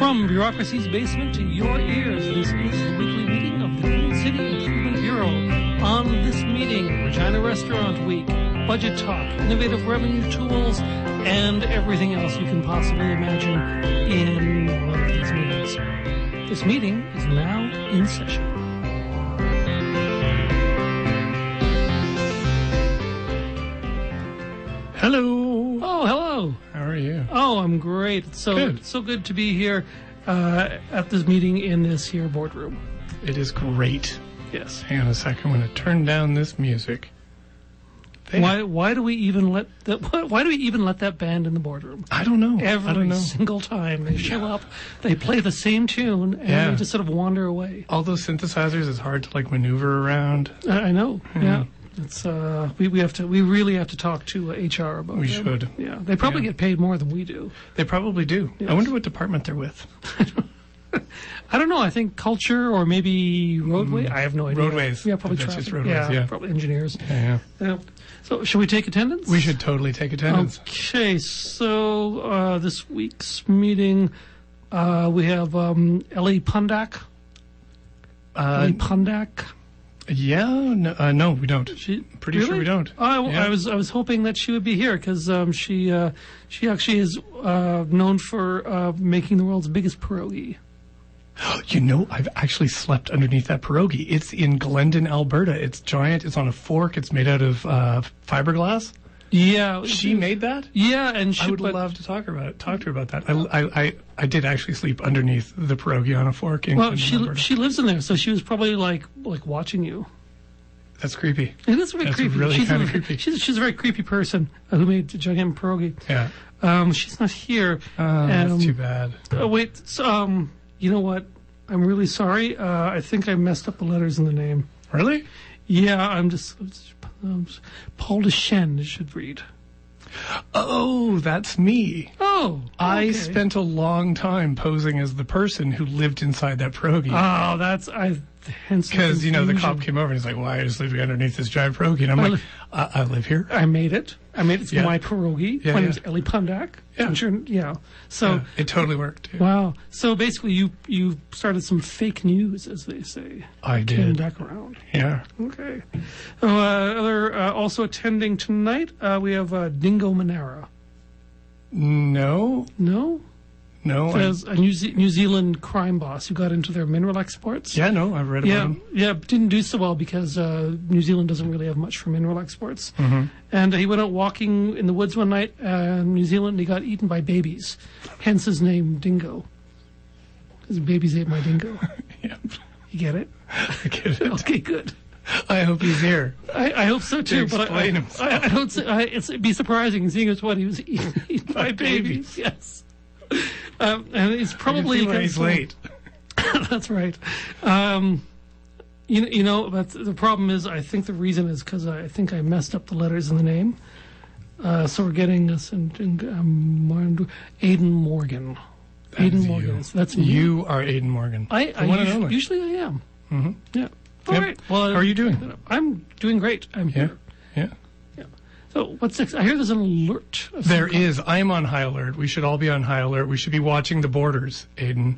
From bureaucracy's basement to your ears, this is the weekly meeting of the Queen City Improvement Bureau. On this meeting, Regina Restaurant Week, budget talk, innovative revenue tools, and everything else you can possibly imagine in one of these meetings. This meeting is now in session. Hello. Oh, hello. Are you? Oh, I'm great. It's so Good. so good to be here uh, at this meeting in this here boardroom. It is great. Yes. Hang on a second. I'm going to turn down this music. Why why do we even let that why do we even let that band in the boardroom? I don't know. Every I don't know. single time they show up, they play the same tune and Yeah. they just sort of wander away. All those synthesizers is hard to like maneuver around. I, I know. Hmm. Yeah. It's uh we, we have to we really have to talk to uh, HR about it. We them. should. Yeah. They probably Yeah. get paid more than we do. They probably do. Yes. I wonder what department they're with. I don't know. I think culture or maybe roadway. I have no idea. Mm. Roadways. Yeah, probably traffic. roadways, yeah, yeah. probably engineers. Yeah. Yeah. So, should we take attendance? We should totally take attendance. Okay, so uh, this week's meeting, uh, we have um, Ellie Pundak. Uh, Ellie Pundak. Yeah. No, uh, no, we don't. She, Pretty sure we don't. I, Yeah. I was I was hoping that she would be here because um, she uh, she actually is uh, known for uh, making the world's biggest pierogi. You know, I've actually slept underneath that pierogi. It's in Glendon, Alberta. It's giant. It's on a fork. It's made out of uh, fiberglass. Yeah, She made that. Yeah, and she I would but- love to talk about it. Talk to her about that. I, I, I, I did actually sleep underneath the pierogi on a fork in Well, she Alberta. she lives in there, so she was probably like like watching you. That's creepy. It is very That's creepy. really she's kinda a, creepy. She's she's a very creepy person who made gigantic pierogi. Yeah. Um, she's not here. Oh, Um, that's too bad. Uh, wait, so, um, you know what? I'm really sorry. Uh, I think I messed up the letters in the name. Really? Yeah, I'm just, um, Paul Dechene should read. Oh, that's me. Oh, I spent a long time posing as the person who lived inside that pierogi. Oh, that's I. Hence Because, you know, the cop came over and he's like, why are you sleeping underneath this giant pierogi? And I'm I like, li- I, I live here. I made it. I made it. It's Yeah. my pierogi. Yeah, my yeah. name's Ellie Pundak. Yeah. I'm sure. Yeah. So. Yeah, it totally worked. Yeah. Wow. So basically, you you started some fake news, as they say. I Came did. back around. Yeah. Okay. Uh, other uh, also attending tonight, uh, we have uh, Dingo Manara. No, No, no. I, there's a New, Ze- New Zealand crime boss who got into their mineral exports. yeah, no, I've read about Yeah, him. yeah, but didn't do so well because uh, New Zealand doesn't really have much for mineral exports. Mm-hmm. And he went out walking in the woods one night uh, in New Zealand and he got eaten by babies. Hence his name, Dingo. Because babies ate my dingo. Yeah, You get it? I get it. Okay, good. I hope he's here. I, I hope so too, but I, explain I, himself. I, I don't. say- I, it's, it'd be surprising seeing as what he was eaten, By babies. Yes, um, and it's probably can see why he's late. That's right. Um, you, you know, but the problem is, I think the reason is because I think I messed up the letters in the name. Uh, so we're getting this in, in um, Aiden Morgan. That Aiden Morgan. you. So that's me. You are Aiden Morgan. I, I and usually, usually I am. Mm-hmm. Yeah. All Yep. right. Well, How are you doing? I'm doing great. I'm Yeah, here. yeah. So what's next? I hear there's an alert. There is. I am on high alert. We should all be on high alert. We should be watching the borders, Aiden.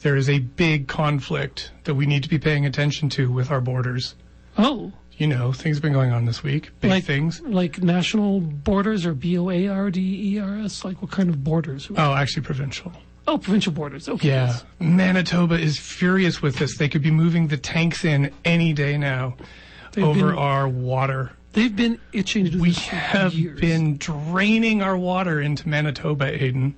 There is a big conflict that we need to be paying attention to with our borders. Oh, You know, things have been going on this week. Big like things. like national borders or B O A R D E R S. Like what kind of borders? Oh, actually, provincial. Oh, provincial borders. Okay. Yeah. yes. Manitoba is furious with this. They could be moving the tanks in any day now They've over been- our water. They've been itching to do We this for have years. been draining our water into Manitoba, Aiden,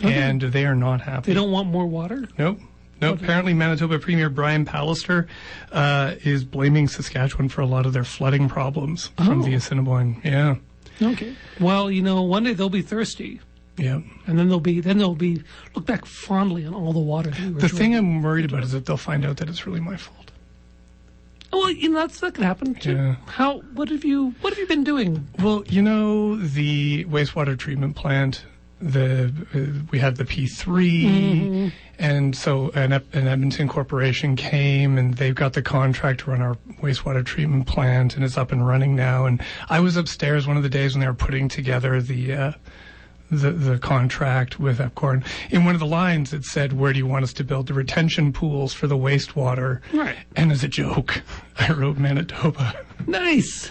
and they are not happy. They don't want more water. Nope. Nope. Apparently, Manitoba Premier Brian Pallister uh, is blaming Saskatchewan for a lot of their flooding problems from Oh. the Assiniboine. Yeah. Okay. Well, you know, one day they'll be thirsty, Yeah. and then they'll be then they'll be look back fondly on all the water The thing. I'm worried about is that they'll find out that it's really my fault. Well, you know, that's that could happen too. Yeah. How? What have you? What have you been doing? Well, you know, the wastewater treatment plant, the uh, we had the P3, and so an, an Edmonton corporation came and they've got the contract to run our wastewater treatment plant, and it's up and running now. And I was upstairs one of the days when they were putting together the uh, the the contract with Epcor. In one of the lines, it said, "Where do you want us to build the retention pools for the wastewater?" Right. And as a joke, I wrote Manitoba. Nice.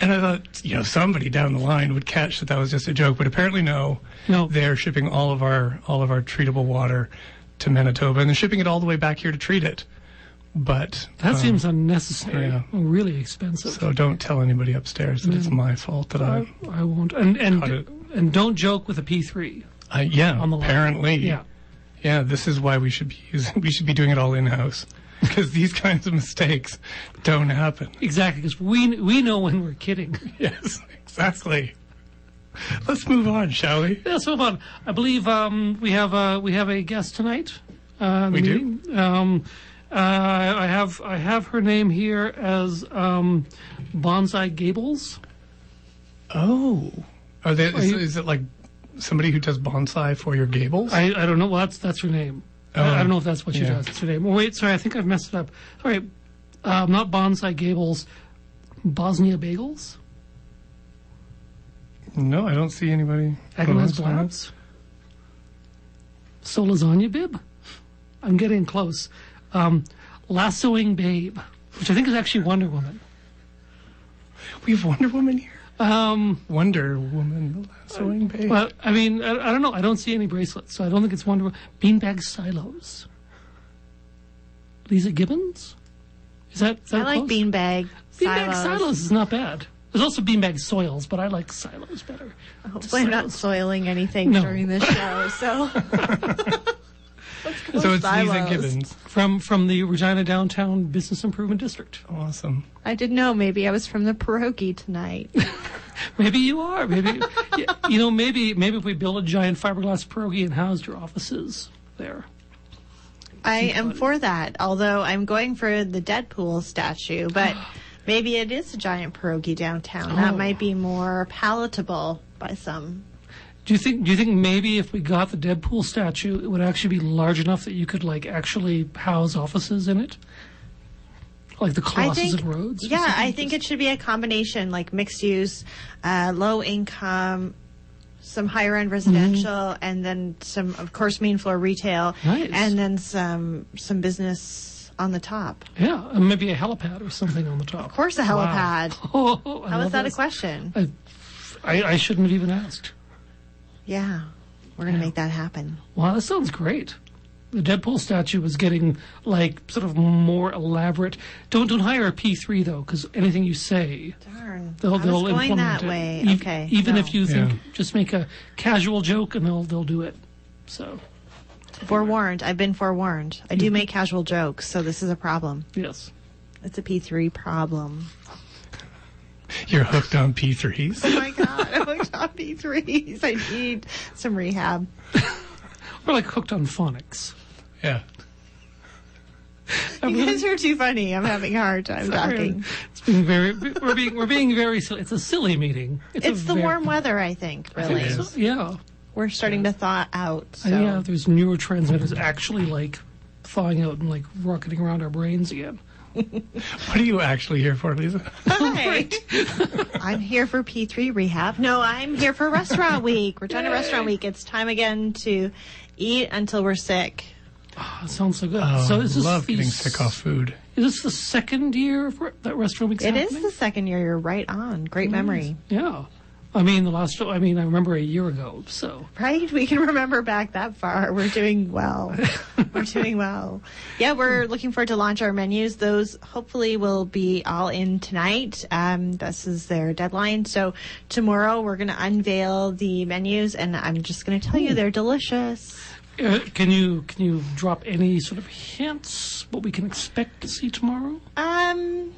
And I thought, you know, somebody down the line would catch that that was just a joke, but apparently no. No. They're shipping all of our all of our treatable water to Manitoba, and they're shipping it all the way back here to treat it. But That um, seems unnecessary. yeah. Really expensive. so. Don't tell anybody upstairs that it's my fault that I. I, I won't. And and and don't joke with a P3 I yeah. on the line. apparently. Yeah. Yeah. This is why we should be using. We should be doing it all in house because these kinds of mistakes don't happen. Exactly, because we we know when we're kidding. Yes, exactly. Let's move on, shall we? Let's move on. I believe um, we have uh, we have a guest tonight. Uh, We do? Um, uh, I have I have her name here as um, Bonsai Gables. Oh, are they? Is, is it like somebody who does bonsai for your gables? I, I don't know. Well, that's that's her name. I, I don't know if that's what she yeah. does. It's her name. Oh, wait, sorry. I think I've messed it up. All right, um, not Bonsai Gables, Bosnia Bagels. no, I don't see anybody. Agnes Oh, Blabs. So lasagna bib. I'm getting close. Um, lassoing babe, which I think is actually Wonder Woman. We have Wonder Woman here. Um, Wonder Woman, the lassoing babe. but I mean, I, I don't know. I don't see any bracelets, so I don't think it's Wonder Woman. Beanbag silos. Lisa Gibbons. Is that? Is that I like close? beanbag Beanbag silos. silos is not bad. There's also beanbag soils, but I like silos better. Hopefully, I'm not soiling anything No. during this show. So, Let's go so it's Lisa. Gibbons. From from the Regina Downtown Business Improvement District. Awesome. I didn't know. Maybe I was from the pierogi tonight. Maybe you are. Maybe yeah, you know. Maybe maybe if we build a giant fiberglass pierogi and housed your offices there. I am for that. Although I'm going for the Deadpool statue, but maybe it is a giant pierogi downtown. Oh. That might be more palatable by some. Do you think? Do you think maybe if we got the Deadpool statue, it would actually be large enough that you could like actually house offices in it, like the Colossus think, of Rhodes? yeah. I think it should be a combination, like mixed use, uh, low income, some higher end residential, and then some, of course, main floor retail, Mm-hmm. Nice. and then some some business on the top. Yeah, and maybe a helipad or something on the top. Of course, a helipad. Wow. Oh, I How love is that a question? I, I, I shouldn't have even asked. Yeah, we're gonna Yeah. make that happen. Wow, that sounds great. The Deadpool statue was getting like sort of more elaborate. Don't don't hire a P three though, because anything you say, Darn, they'll I they'll was going implement that it. way. Ev- okay, even no. if you think Yeah. just make a casual joke and they'll they'll do it. So forewarned, I've been forewarned. I do make casual jokes, so this is a problem. yes, It's a P three problem. You're hooked on P3s. Oh my god, I'm hooked on P threes. I need some rehab. we're like hooked on phonics. Yeah. You guys are too funny. I'm having a hard time talking. It's being very we're being we're being very silly. It's a silly meeting. a It's the very- warm weather, I think. Really, It is. Yeah, we're starting to thaw out. Uh, so. and yeah. There's neurotransmitters actually like thawing out and like rocketing around our brains again. What are you actually here for, Lisa? Hi. I'm here for P3 rehab. No, I'm here for Restaurant Week. Regina Restaurant Week. It's time again to eat until we're sick. Oh, that sounds so good. Oh, so is this love the getting s- sick off food. Is this the second year of re- that restaurant week's It is happening? the second year. You're right on. Great memory. Yeah. I mean, the last. I mean, I remember a year ago. So Right? We can remember back that far. We're doing well. we're doing well. Yeah, we're looking forward to launch our menus. Those hopefully will be all in tonight. Um, this is their deadline. So tomorrow we're going to unveil the menus, and I'm just going to tell you they're delicious. uh, can you can you drop any sort of hints what we can expect to see tomorrow? Um,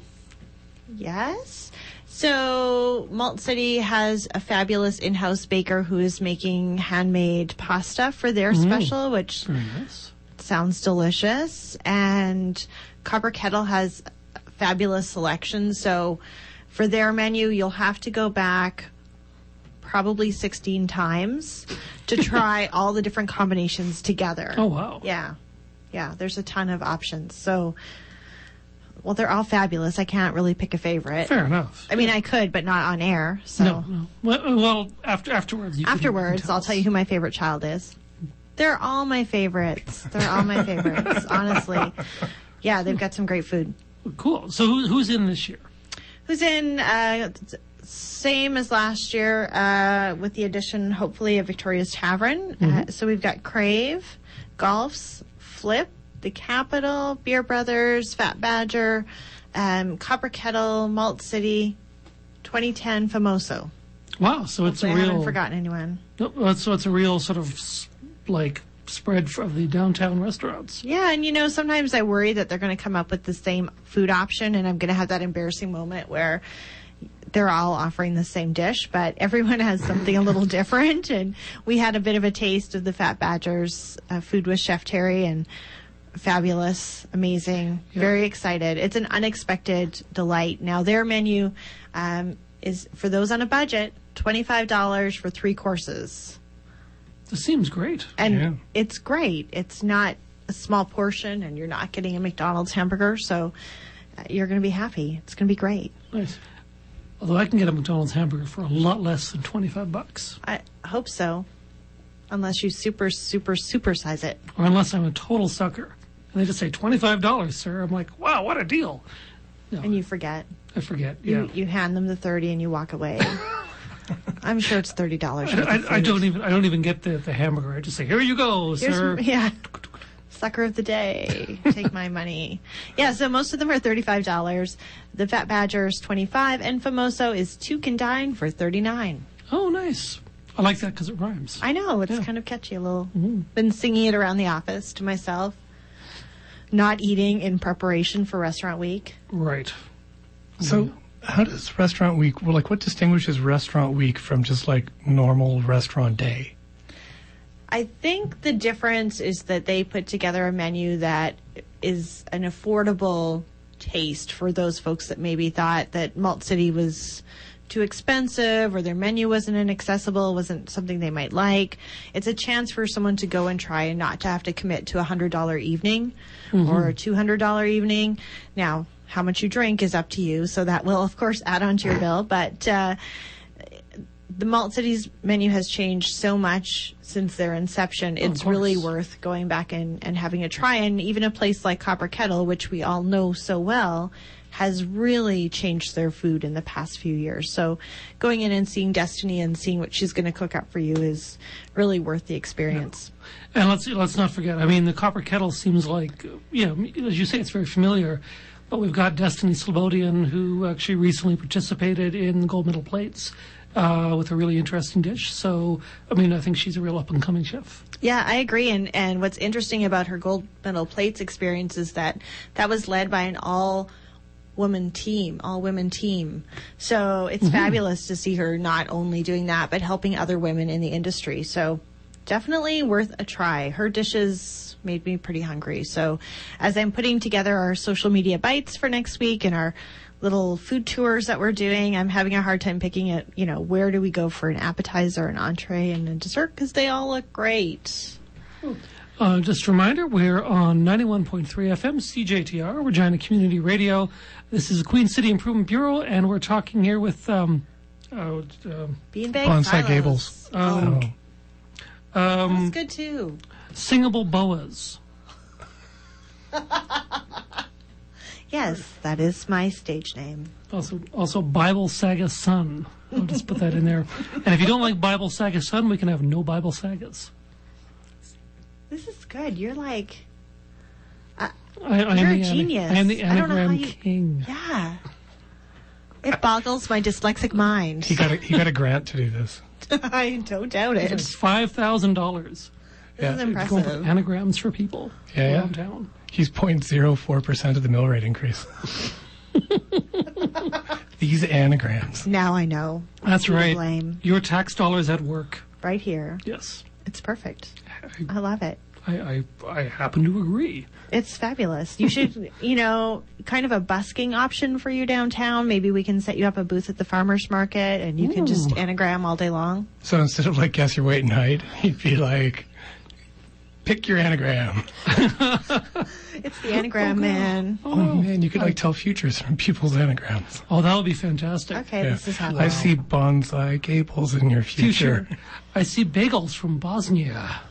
yes. So Malt City has a fabulous in-house baker who is making handmade pasta for their mm. special, which nice. sounds delicious. And Copper Kettle has fabulous selection. So for their menu, you'll have to go back probably 16 times to try all the different combinations together. Oh wow. Yeah. Yeah, there's a ton of options. So well, they're all fabulous. I can't really pick a favorite. Fair enough. I mean, I could, but not on air. So no, no. Well, well after afterwards. You can- can afterwards, I'll tell you who my favorite child is. They're all my favorites. They're all my favorites, honestly. Yeah, they've got some great food. Cool. So who, who's in this year? Who's in? Uh, same as last year, uh, with the addition, hopefully, of Victoria's Tavern. Uh, so we've got Crave, Golfs, Flip, The Capital, Beer Brothers, Fat Badger, um, Copper Kettle, Malt City, 2010 Famoso. Wow. So it's a Hopefully I haven't real. forgotten anyone. No, So it's a real sort of like spread of the downtown restaurants. Yeah, and you know, sometimes I worry that they're going to come up with the same food option, and I'm going to have that embarrassing moment where they're all offering the same dish, but everyone has something a little different. And we had a bit of a taste of the Fat Badgers uh, food with Chef Terry, and fabulous, amazing, very excited. It's an unexpected delight. Now, their menu um, is for those on a budget, $25 for three courses This seems great. and Yeah. it's great. It's not a small portion, and you're not getting a McDonald's hamburger, so uh, you're going to be happy. It's going to be great. Nice. Although I can get a McDonald's hamburger for a lot less than twenty-five bucks, I hope so, unless you super, super, super size it. or unless I'm a total sucker, and they just say twenty-five dollars, sir. I'm like, wow, what a deal. No, And you forget. I forget. You, Yeah. you hand them the thirty, and you walk away. I'm sure it's thirty dollars. I, I, I don't even I don't even get the, the hamburger. I just say, here you go, sir. yeah. Sucker of the day. Take my money. Yeah, so most of them are $35. The Fat Badger is 25 and Famoso is two can dine for 39 Oh, nice. I like that because it rhymes. I know it's Yeah. kind of catchy. A little. Mm-hmm. Been singing it around the office to myself. Not eating in preparation for Restaurant Week. Right. So, mm-hmm. how does Restaurant Week, well, like, what distinguishes Restaurant Week from just like normal restaurant day? I think the difference is that they put together a menu that is an affordable taste for those folks that maybe thought that Malt City was too expensive or their menu wasn't inaccessible, wasn't something they might like. It's a chance for someone to go and try and not to have to commit to a hundred dollar evening or a two hundred dollar evening. Now, how much you drink is up to you, so that will of course add on to your bill, but uh the Malt City's menu has changed so much since their inception. It's really worth going back and, and having a try. And even a place like Copper Kettle, which we all know so well, has really changed their food in the past few years. So going in and seeing Destiny and seeing what she's going to cook up for you is really worth the experience. And let's let's not forget. I mean, the Copper Kettle seems like, you know, as you say, it's very familiar. But we've got Destiny Slobodian, who actually recently participated in the gold medal plates uh, with a really interesting dish. So, I mean, I think she's a real up and coming chef. Yeah, I agree. And and what's interesting about her gold medal plates experience is that that was led by an all woman team, all women team. So it's mm-hmm. fabulous to see her not only doing that but helping other women in the industry. So definitely worth a try. Her dishes made me pretty hungry. So as I'm putting together our social media bites for next week and our little food tours that we're doing, I'm having a hard time picking it, you know, where do we go for an appetizer, an entree, and a dessert because they all look great. Uh, just a reminder, we're on 91.3 FM CJTR, Regina Community Radio. This is the Queen City Improvement Bureau, and we're talking here with um, oh, um, Beanbag Bonsai silos. Gables. um, Oh, um, That's good too. singable boas. Yes, that is my stage name. Also, also Bible Saga Sun. I'll just put that in there. And if you don't like Bible Saga Sun, we can have no Bible sagas. This is good. You're like, uh, I, I You're a the genius. I am the I don't know how anagram you- king. yeah. It boggles my dyslexic mind. he got a, he got a grant to do this. I don't doubt it. It's five thousand dollars. This is Yeah. Going for impressive. anagrams for people Yeah, yeah. around. He's 0.04 percent of the mill rate increase. These anagrams. Now I know. That's right. blame. Your tax dollars at work. Right here. Yes, It's perfect. I, I love it. I, I, I happen to agree. It's fabulous. You should, you know, kind of a busking option for you downtown. Maybe we can set you up a booth at the farmer's market and you can just anagram all day long. So instead of like guess your weight and height, he'd be like pick your anagram. It's the anagram oh, man. Oh, man, you could like tell futures from people's anagrams. Oh, that would be fantastic. Okay, Yeah. this is how. I see bonsai gables in your future. Future. I see bagels from Bosnia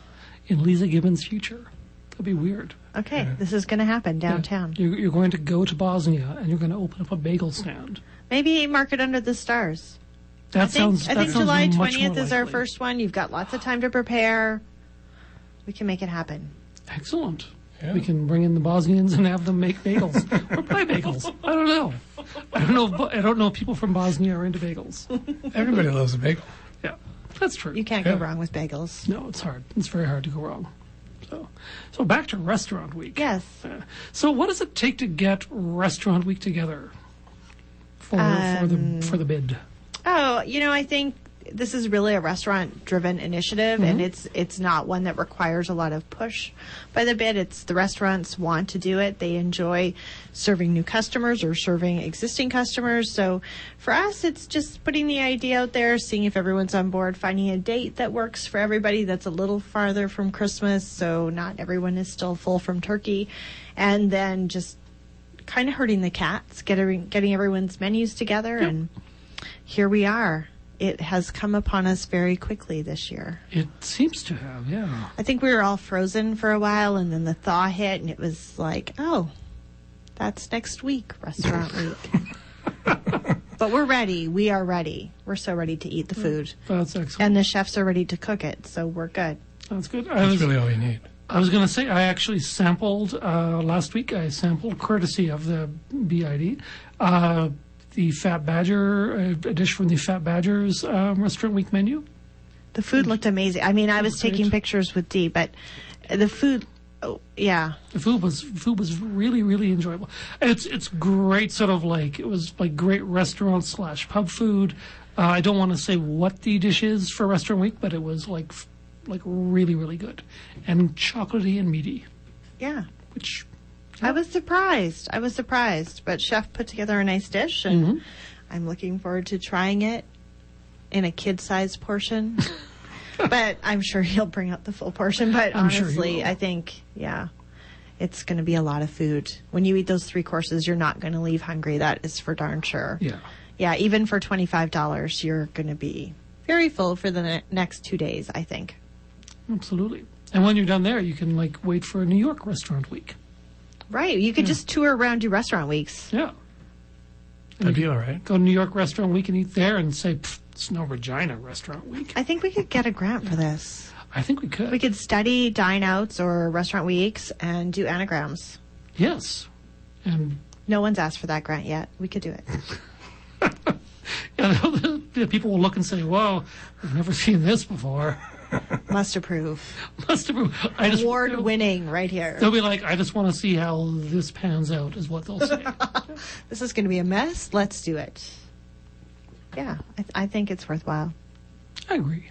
in Lisa Gibbons' future. That'd be weird. Okay, this is going to happen downtown. You're, you're going to go to Bosnia and you're going to open up a bagel stand. Maybe mark it under the stars. That I think, sounds. I think sounds July 20th is our first one. You've got lots of time to prepare. We can make it happen. Excellent. Yeah. We can bring in the Bosnians and have them make bagels or buy bagels. I don't know. I don't know. If, I don't know if people from Bosnia are into bagels. Everybody loves a bagel. That's true. You can't Yeah. go wrong with bagels. No, it's hard. It's very hard to go wrong. So, so back to Restaurant Week. Yes. Uh, so, what does it take to get Restaurant Week together for for the for the bid? Oh, you know, I think this is really a restaurant-driven initiative, and mm-hmm. it's it's not one that requires a lot of push by the bid. It's the restaurants want to do it; they enjoy serving new customers or serving existing customers. So, for us, it's just putting the idea out there, seeing if everyone's on board, finding a date that works for everybody that's a little farther from Christmas, so not everyone is still full from turkey, and then just kind of hurting the cats, getting getting everyone's menus together, and here we are. It has come upon us very quickly this year. It seems to have, yeah. I think we were all frozen for a while, and then the thaw hit, and it was like, oh, that's next week, restaurant week. but we're ready. We are ready. We're so ready to eat the food, That's excellent. and the chefs are ready to cook it, so we're good. That's good. I That's was, really all you need. I was going to say, I actually sampled uh, last week. I sampled, courtesy of the BID, uh, the Fat Badger, uh, a dish from the Fat Badgers um, Restaurant Week menu. The food looked amazing. I mean, I was great. taking pictures with Dee, but the food, oh, yeah, The food was food was really really enjoyable. It's it's great sort of like it was like great restaurant slash pub food. Uh, I don't want to say what the dish is for Restaurant Week, but it was like like really really good and chocolatey and meaty, yeah. which I was surprised. I was surprised, but chef put together a nice dish, and mm-hmm. I'm looking forward to trying it in a kid-sized portion. but I'm sure he'll bring out the full portion. But I'm sure honestly, will. I think yeah, it's going to be a lot of food. When you eat those three courses, you're not going to leave hungry. That is for darn sure. yeah. Yeah, even for twenty five dollars, you're going to be very full for the ne- next two days. I think. Absolutely. And when you're done there, you can like wait for a New York Restaurant Week. Right. You could hmm. just tour around do restaurant weeks. Yeah. That'd be all right. Go to New York Restaurant Week and eat there and say, it's no Regina Restaurant Week. I think we could get a grant for this. I think we could. We could study dine outs or restaurant weeks and do anagrams. Yes. And No one's asked for that grant yet. We could do it. yeah, the people will look and say, whoa, I've never seen this before. Must approve. Must have, I just, Award winning right here. They'll be like, I just want to see how this pans out, is what they'll say. This is going to be a mess. Let's do it. Yeah, I, th- I think it's worthwhile. I agree.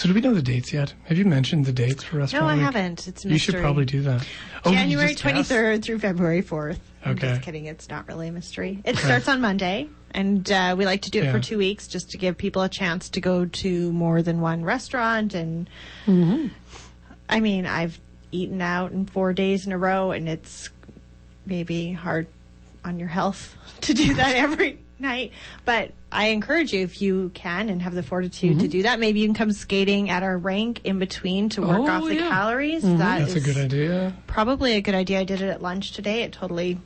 So do we know the dates yet? Have you mentioned the dates for Restaurant No, I week? haven't. It's a mystery. You should probably do that. Oh, you January asked? 23rd through February 4th. I'm Okay. just kidding. It's not really a mystery. It starts on Monday, and uh, we like to do it Yeah. for two weeks just to give people a chance to go to more than one restaurant. And I mean, I've eaten out in four days in a row, and it's maybe hard on your health to do that every night. But I encourage you, if you can and have the fortitude to mm-hmm. do that, maybe you can come skating at our rink in between to work Oh, off the yeah. calories. Mm-hmm. That That's a good idea. probably a good idea. I did it at lunch today. It totally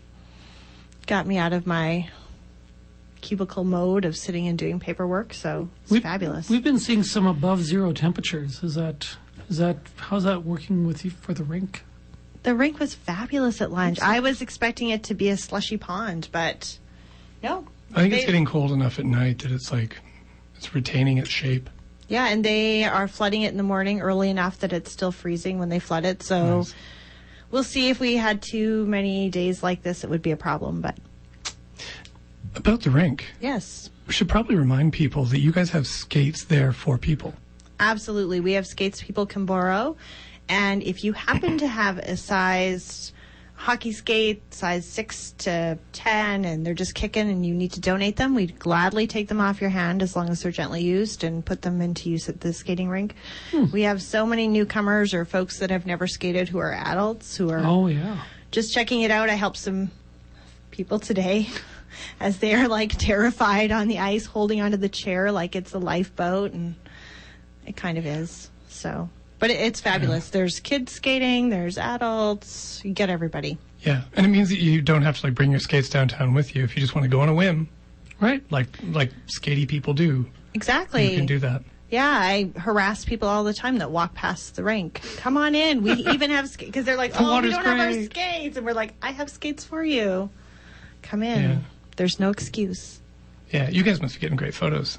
got me out of my cubicle mode of sitting and doing paperwork. So it's We've- fabulous. We've been seeing some above zero temperatures. Is that, is that, how's that working with you for the rink? the rink was fabulous at lunch. I was expecting it to be a slushy pond, but no. I think it's getting cold enough at night that it's like it's retaining its shape. Yeah, and they are flooding it in the morning early enough that it's still freezing when they flood it. So Nice. we'll see if we had too many days like this, it would be a problem. But About the rink, yes, we should probably remind people that you guys have skates there for people. Absolutely. We have skates people can borrow. And if you happen to have a size hockey skate size 6 to 10 and they're just kicking and you need to donate them, we'd gladly take them off your hand as long as they're gently used and put them into use at the skating rink. Hmm. We have so many newcomers or folks that have never skated who are adults who are Oh yeah. just checking it out. I helped some people today as they are like terrified on the ice, holding onto the chair like it's a lifeboat, and it kind of is. So, but it's fabulous. There's kids skating, there's adults, you get everybody. Yeah, and it means that you don't have to like bring your skates downtown with you if you just want to go on a whim, Right. like like skatey people do. Exactly. You can do that. Yeah, I harass people all the time that walk past the rink. Come on in. We even have skates because they're like, The "Oh, we don't have our skates," and we're like, "I have skates for you. Come in. Yeah. There's no excuse." Yeah, you guys must be getting great photos.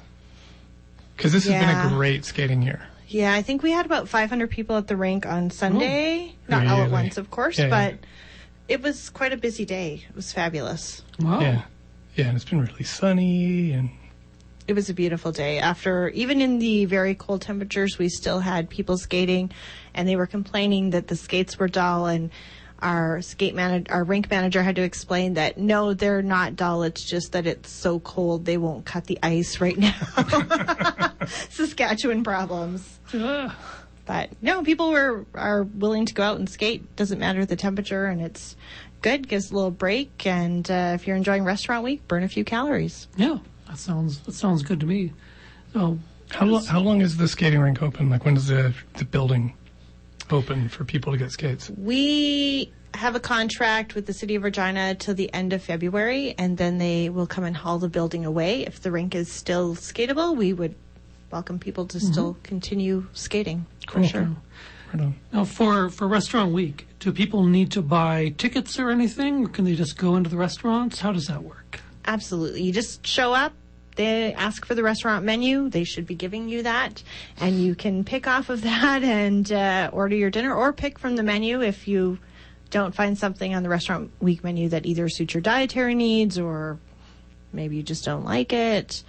Because this has been a great skating year. Yeah, I think we had about 500 people at the rink on Sunday. Oh. Not all at once, of course, Yeah, yeah. but it was quite a busy day. It was fabulous. Wow. Yeah, yeah, and it's been really sunny and It was a beautiful day. After, even in the very cold temperatures, we still had people skating, and they were complaining that the skates were dull. And our skate manager, our rink manager, had to explain that no, they're not dull. It's just that it's so cold they won't cut the ice right now. Saskatchewan problems. But no, people were are willing to go out and skate. Doesn't matter the temperature, and it's good. Gives a little break, and uh, if you're enjoying restaurant week, burn a few calories. yeah. That sounds that sounds good to me. So how long how long is the skating rink open? Like when does the the building open for people to get skates? We have a contract with the city of Regina till the end of February, and then they will come and haul the building away. If the rink is still skatable, we would welcome people to still continue skating for Cool. sure. Right on. now for for restaurant week, do people need to buy tickets or anything, or can they just go into the restaurants? How does that work? Absolutely. You just show up. They ask for the restaurant menu. They should be giving you that. And you can pick off of that and uh, order your dinner or pick from the menu if you don't find something on the restaurant week menu that either suits your dietary needs or maybe you just don't like it.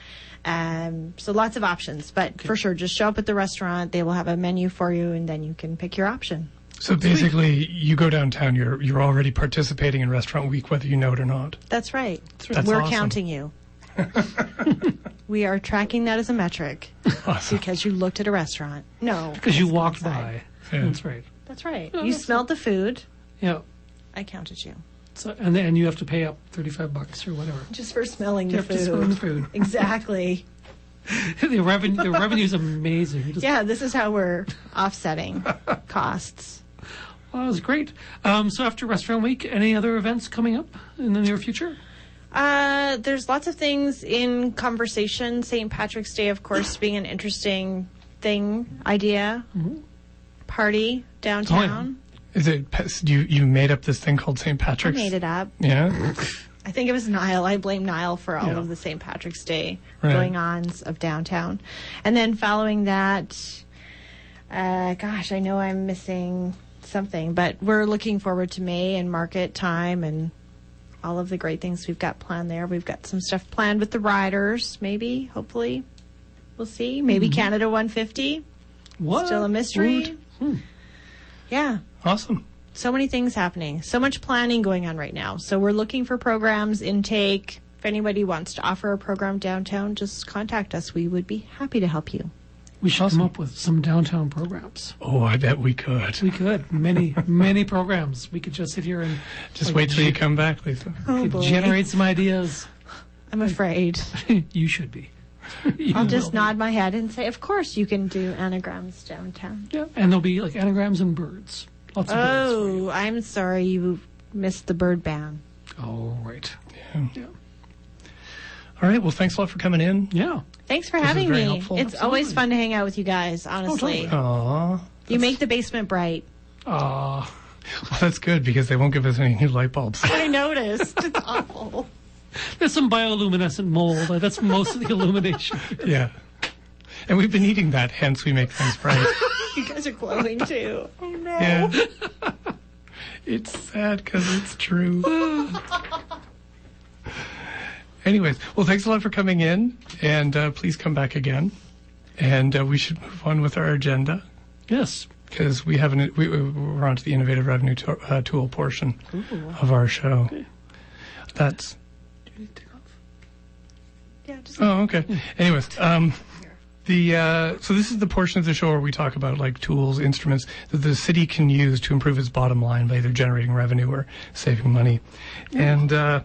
Um, so lots of options. But for sure, just show up at the restaurant. They will have a menu for you and then you can pick your option. So basically, you go downtown. You're you're already participating in Restaurant Week, whether you know it or not. That's right. That's We're awesome. counting you. we are tracking that as a metric. Awesome. because you looked at a restaurant. No, Because you walked outside. by. Yeah. That's right. That's right. Oh, you that's smelled the food. Yeah. I counted you So and then you have to pay up thirty five bucks or whatever. just for smelling You the have to smell the food. food. Exactly. the revenue the revenue is amazing. Just- Yeah, this is how we're offsetting costs. Well, that was great. Um, so after restaurant week, any other events coming up in the near future? Uh, there's lots of things in conversation. St. Patrick's Day, of course, being an interesting thing, idea. Party downtown. Is it you? You made up this thing called St. I Patrick's? made it up. Yeah. I think it was Nile. I blame Nile for all Yeah. of the St. Patrick's Day Right. going ons of downtown. And then following that, uh, gosh, I know I'm missing something, but we're looking forward to May and market time and all of the great things we've got planned there. We've got some stuff planned with the riders, maybe, hopefully. We'll see. Maybe Canada 150. What? Still a mystery. Woot. Yeah Awesome. so many things happening, so much planning going on right now. So we're looking for programs, intake. If anybody wants to offer a program downtown, just contact us. We would be happy to help you. We should Awesome. come up with some downtown programs. Oh, I bet we could. We could many many programs. We could just sit here and Just like, wait till you come back, Lisa. Oh boy. generate some ideas. I'm afraid. you should be. You I'll will just nod my head and say, "Of course you can do anagrams downtown." Yeah, and there'll be like anagrams and birds. Lots of birds. for you. Oh, I'm sorry you missed the bird ban. Oh, right. Yeah. Yeah. All right. Well, thanks a lot for coming in. Yeah. Thanks for This is having very me. helpful. It's always Absolutely. fun to hang out with you guys. Honestly, totally. Aw. you make the basement bright. Ah. Well, that's good because they won't give us any new light bulbs. I noticed. It's awful. There's some bioluminescent mold. Uh, That's most of the illumination. yeah. And we've been eating that, hence we make things bright. You guys are glowing too. Oh no. yeah. It's sad because it's true. Anyways, well, thanks a lot for coming in, and uh, please come back again. And uh, we should move on with our agenda. Yes. because we haven't we, we're on to the innovative revenue to, uh, tool portion of our show. That's Yeah, just oh okay. Anyways, um, the uh, so this is the portion of the show where we talk about like tools, instruments that the city can use to improve its bottom line by either generating revenue or saving money, and uh,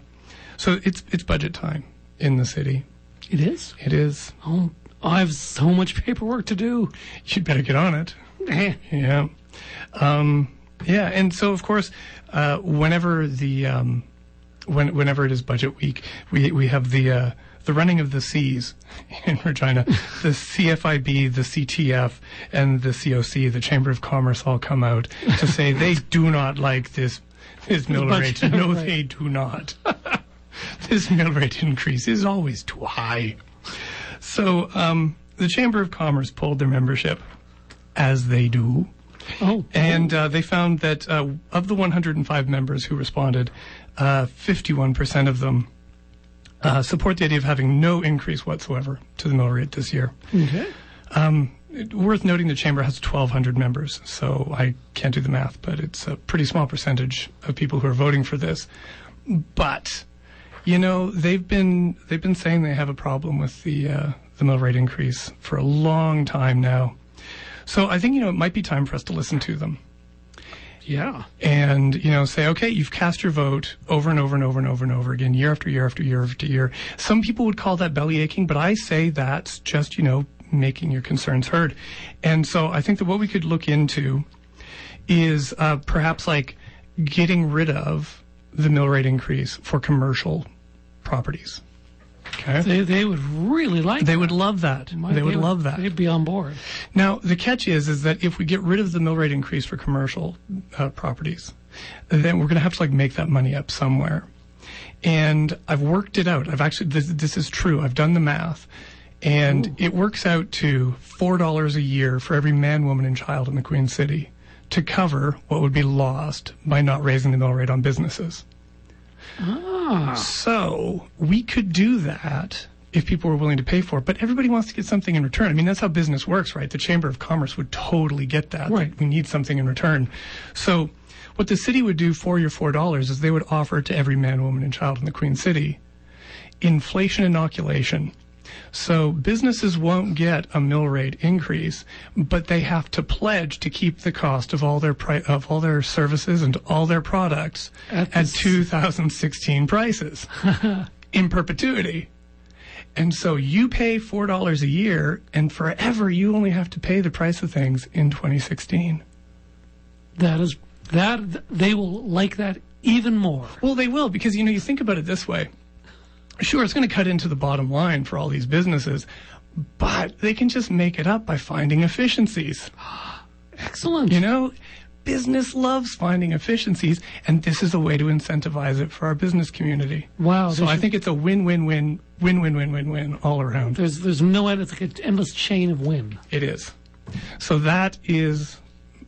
so it's it's budget time in the city. It is. It is. Oh, I have so much paperwork to do. You'd better get on it. Yeah. Um, yeah, and so of course, uh, whenever the um, when, whenever it is budget week, we we have the uh, the running of the C's in Regina, the CFIB, the CTF, and the COC, the Chamber of Commerce, all come out to say they do not like this this mill rate. No, right. they do not. this mill rate increase is always too high. So um, the Chamber of Commerce pulled their membership, as they do. Oh, And uh, they found that uh, of the 105 members who responded, uh, 51% of them uh, support the idea of having no increase whatsoever to the mill rate this year. okay. It- worth noting the chamber has 1,200 members, so I can't do the math, but it's a pretty small percentage of people who are voting for this. But you know they've been they've been saying they have a problem with the uh, the mill rate increase for a long time now. So I think you know it might be time for us to listen to them. Yeah. and you know say okay you've cast your vote over and over and over and over and over again year after year after year after year. Some people would call that belly aching but i say that's just you know making your concerns heard. And so i think that what we could look into is uh, perhaps like getting rid of the mill rate increase for commercial properties okay They, they would really like they that. would love that they would love that They'd be on board. now, the catch is, is that if we get rid of the mill rate increase for commercial uh, properties, then we're going to have to like make that money up somewhere. And I've worked it out. I've actually, this, this is true. I've done the math. And it works out to $4 a year for every man, woman, and child in the Queen City to cover what would be lost by not raising the mill rate on businesses. Ah. So we could do that if people were willing to pay for it, but everybody wants to get something in return. I mean, that's how business works, right? The Chamber of Commerce would totally get that. that Right. we need something in return. So what the city would do for your $4 is they would offer to every man, woman, and child in the Queen City inflation inoculation. So businesses won't get a mill rate increase, but they have to pledge to keep the cost of all their pri- of all their services and all their products At at, 2016 prices in perpetuity. And so you pay four dollars a year, and forever you only have to pay the price of things in 2016. That is that they will like that even more. Well, they will because you know you think about it this way. Sure, it's going to cut into the bottom line for all these businesses, but they can just make it up by finding efficiencies. Excellent. You know, business loves finding efficiencies, and this is a way to incentivize it for our business community. Wow. So I think it's a win-win-win, win-win-win-win-win all around. there's there's no end. It's like an endless chain of win. It is. So that is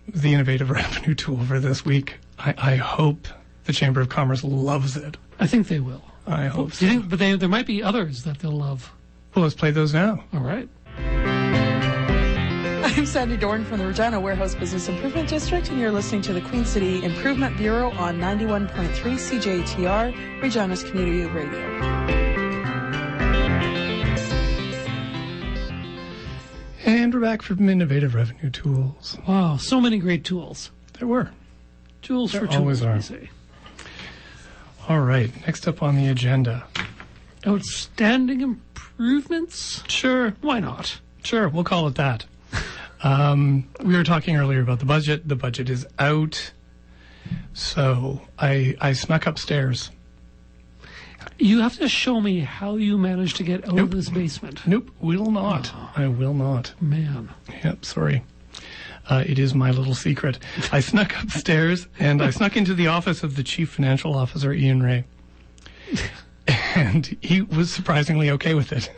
the innovative revenue tool for this week. I, I hope the Chamber of Commerce loves it. I think they will. I hope Do so. you think? But they, there might be others that they'll love. Well, let's play those now. All right. I'm Sandy Dorn from the Regina Warehouse Business Improvement District, and you're listening to the Queen City Improvement Bureau on 91.3 CJTR, Regina's Community Radio. And we're back from innovative revenue tools. Wow. So many great tools. There were. Tools There for tools. always are. All right. Next up on the agenda. Outstanding improvements. Sure. Why not? Sure. We'll call it that. Um, we were talking earlier about the budget. The budget is out. So I I snuck upstairs. You have to show me how you managed to get out Nope. of this basement. Nope, will not. I will not. Man. Yep, sorry. Uh, it is my little secret. I snuck upstairs and I snuck into the office of the chief financial officer, Ian Ray. And he was surprisingly okay with it.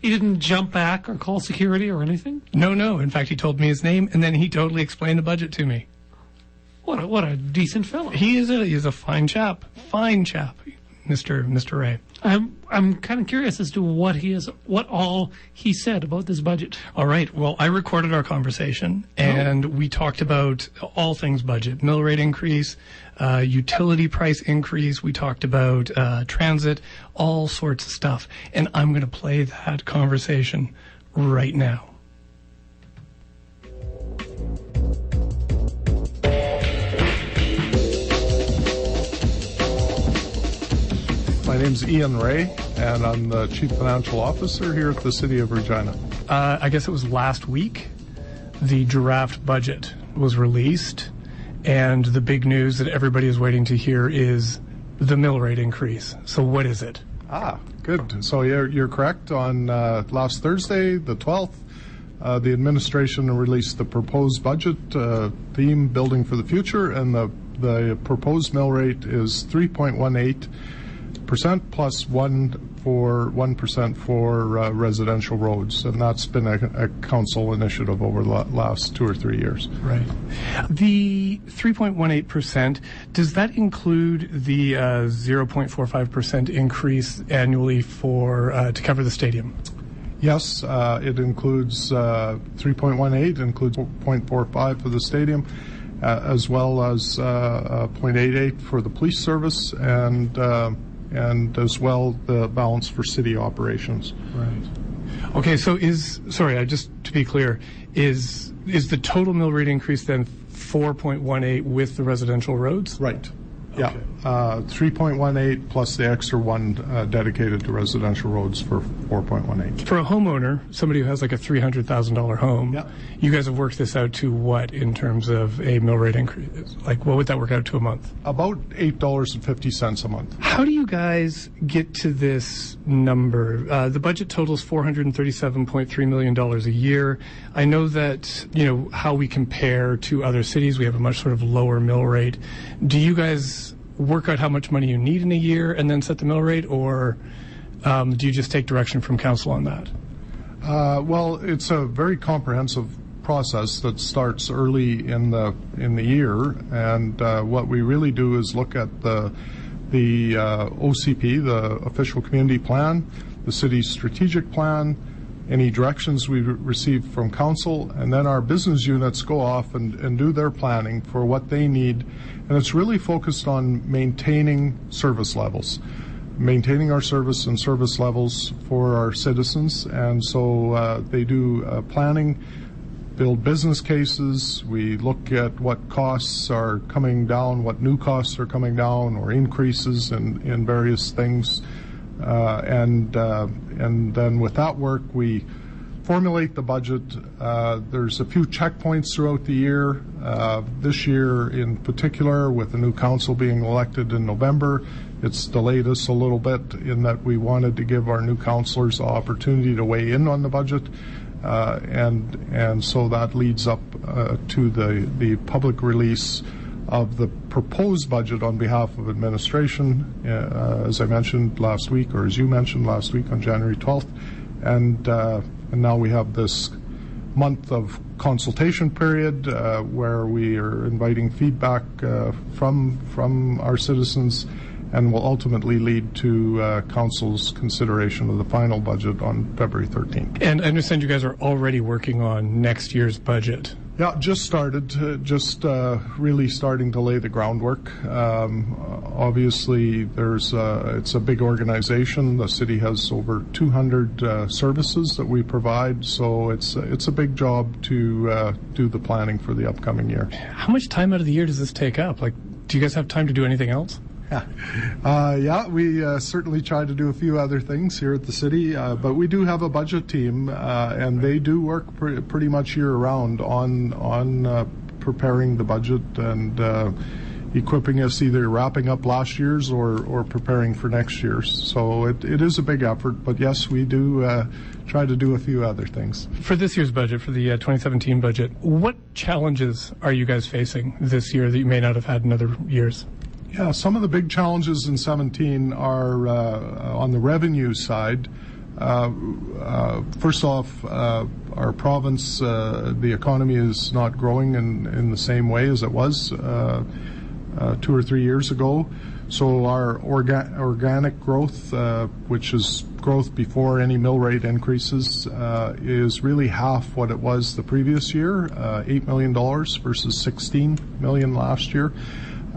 He didn't jump back or call security or anything. No, no. In fact, he told me his name and then he totally explained the budget to me. What a, what a decent fellow. He is a, he is a fine chap. Fine chap, Mr. Mr. Ray. I'm I'm kind of curious as to what he is, what all he said about this budget. All right. Well, I recorded our conversation, and oh. we talked about all things budget: mill rate increase, uh, utility price increase. We talked about uh, transit, all sorts of stuff. And I'm going to play that conversation right now. My name's Ian Ray, and I'm the Chief Financial Officer here at the City of Regina. Uh, I guess it was last week the draft budget was released, and the big news that everybody is waiting to hear is the mill rate increase. So, what is it? Ah, good. So, you're, you're correct. On uh, last Thursday, the 12th, uh, the administration released the proposed budget uh, theme, Building for the Future, and the, the proposed mill rate is 3.18 percent plus one for one percent for uh, residential roads, and that's been a, a council initiative over the last two or three years. Right. The 3.18 percent does that include the uh, 0.45 percent increase annually for uh, to cover the stadium? Yes, uh, it includes uh, 3.18, includes 0.45 for the stadium. Uh, as well as uh, uh, 0.88 for the police service and uh, and as well the balance for city operations. Right. Okay, so is sorry, I just to be clear, is is the total mill rate increase then 4.18 with the residential roads? Right. Yeah, uh, 3.18 plus the extra one uh, dedicated to residential roads for 4.18. For a homeowner, somebody who has like a $300,000 home, yeah. you guys have worked this out to what in terms of a mill rate increase? Like, what would that work out to a month? About $8.50 a month. How do you guys get to this number? Uh, the budget totals $437.3 million a year. I know that, you know, how we compare to other cities, we have a much sort of lower mill rate. Do you guys work out how much money you need in a year and then set the mill rate, or um, do you just take direction from council on that? Uh, well, it's a very comprehensive process that starts early in the in the year, and uh, what we really do is look at the the uh, OCP, the official community plan, the city's strategic plan, any directions we receive from council, and then our business units go off and, and do their planning for what they need. And it's really focused on maintaining service levels, maintaining our service and service levels for our citizens. And so uh, they do uh, planning, build business cases. We look at what costs are coming down, what new costs are coming down, or increases in, in various things. Uh, and uh, and then with that work, we formulate the budget. Uh, there's a few checkpoints throughout the year. Uh, this year in particular, with the new council being elected in November, it's delayed us a little bit in that we wanted to give our new councilors the opportunity to weigh in on the budget. Uh, and and so that leads up uh, to the the public release of the proposed budget on behalf of administration, uh, as I mentioned last week, or as you mentioned last week on January 12th. And, uh, and now we have this month of consultation period uh, where we are inviting feedback uh, from, from our citizens and will ultimately lead to uh, council's consideration of the final budget on February 13th. And I understand you guys are already working on next year's budget. Yeah, just started, to, just uh, really starting to lay the groundwork. Um, obviously, there's uh, it's a big organization. The city has over 200 uh, services that we provide, so it's it's a big job to uh, do the planning for the upcoming year. How much time out of the year does this take up? Like, do you guys have time to do anything else? Uh, yeah, we uh, certainly try to do a few other things here at the city, uh, but we do have a budget team, uh, and they do work pre- pretty much year round on on uh, preparing the budget and uh, equipping us either wrapping up last year's or, or preparing for next year's. So it, it is a big effort, but yes, we do try to do a few other things. For this year's budget, for the 2017 budget, what challenges are you guys facing this year that you may not have had in other years? Yeah, some of the big challenges in 17 are uh, on the revenue side. Uh, uh, first off, our province, the economy is not growing in, the same way as it was. Two or three years ago. So our orga- organic growth, which is growth before any mill rate increases, is really half what it was the previous year, uh, $8 million versus 16 million last year.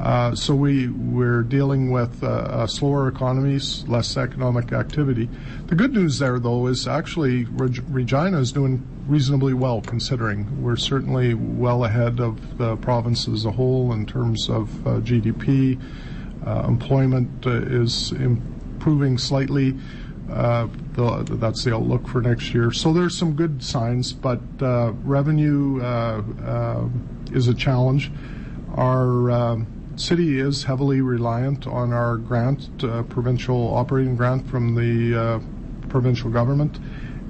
Uh, so we, we're dealing with uh, slower economies, less economic activity. The good news there, though, is actually Regina is doing reasonably well considering. We're certainly well ahead of the province as a whole in terms of uh, GDP. Uh, employment uh, is improving slightly. Uh, that's the outlook for next year. So there's some good signs, but revenue is a challenge. Our um, city is heavily reliant on our grant, uh, provincial operating grant from the uh, provincial government,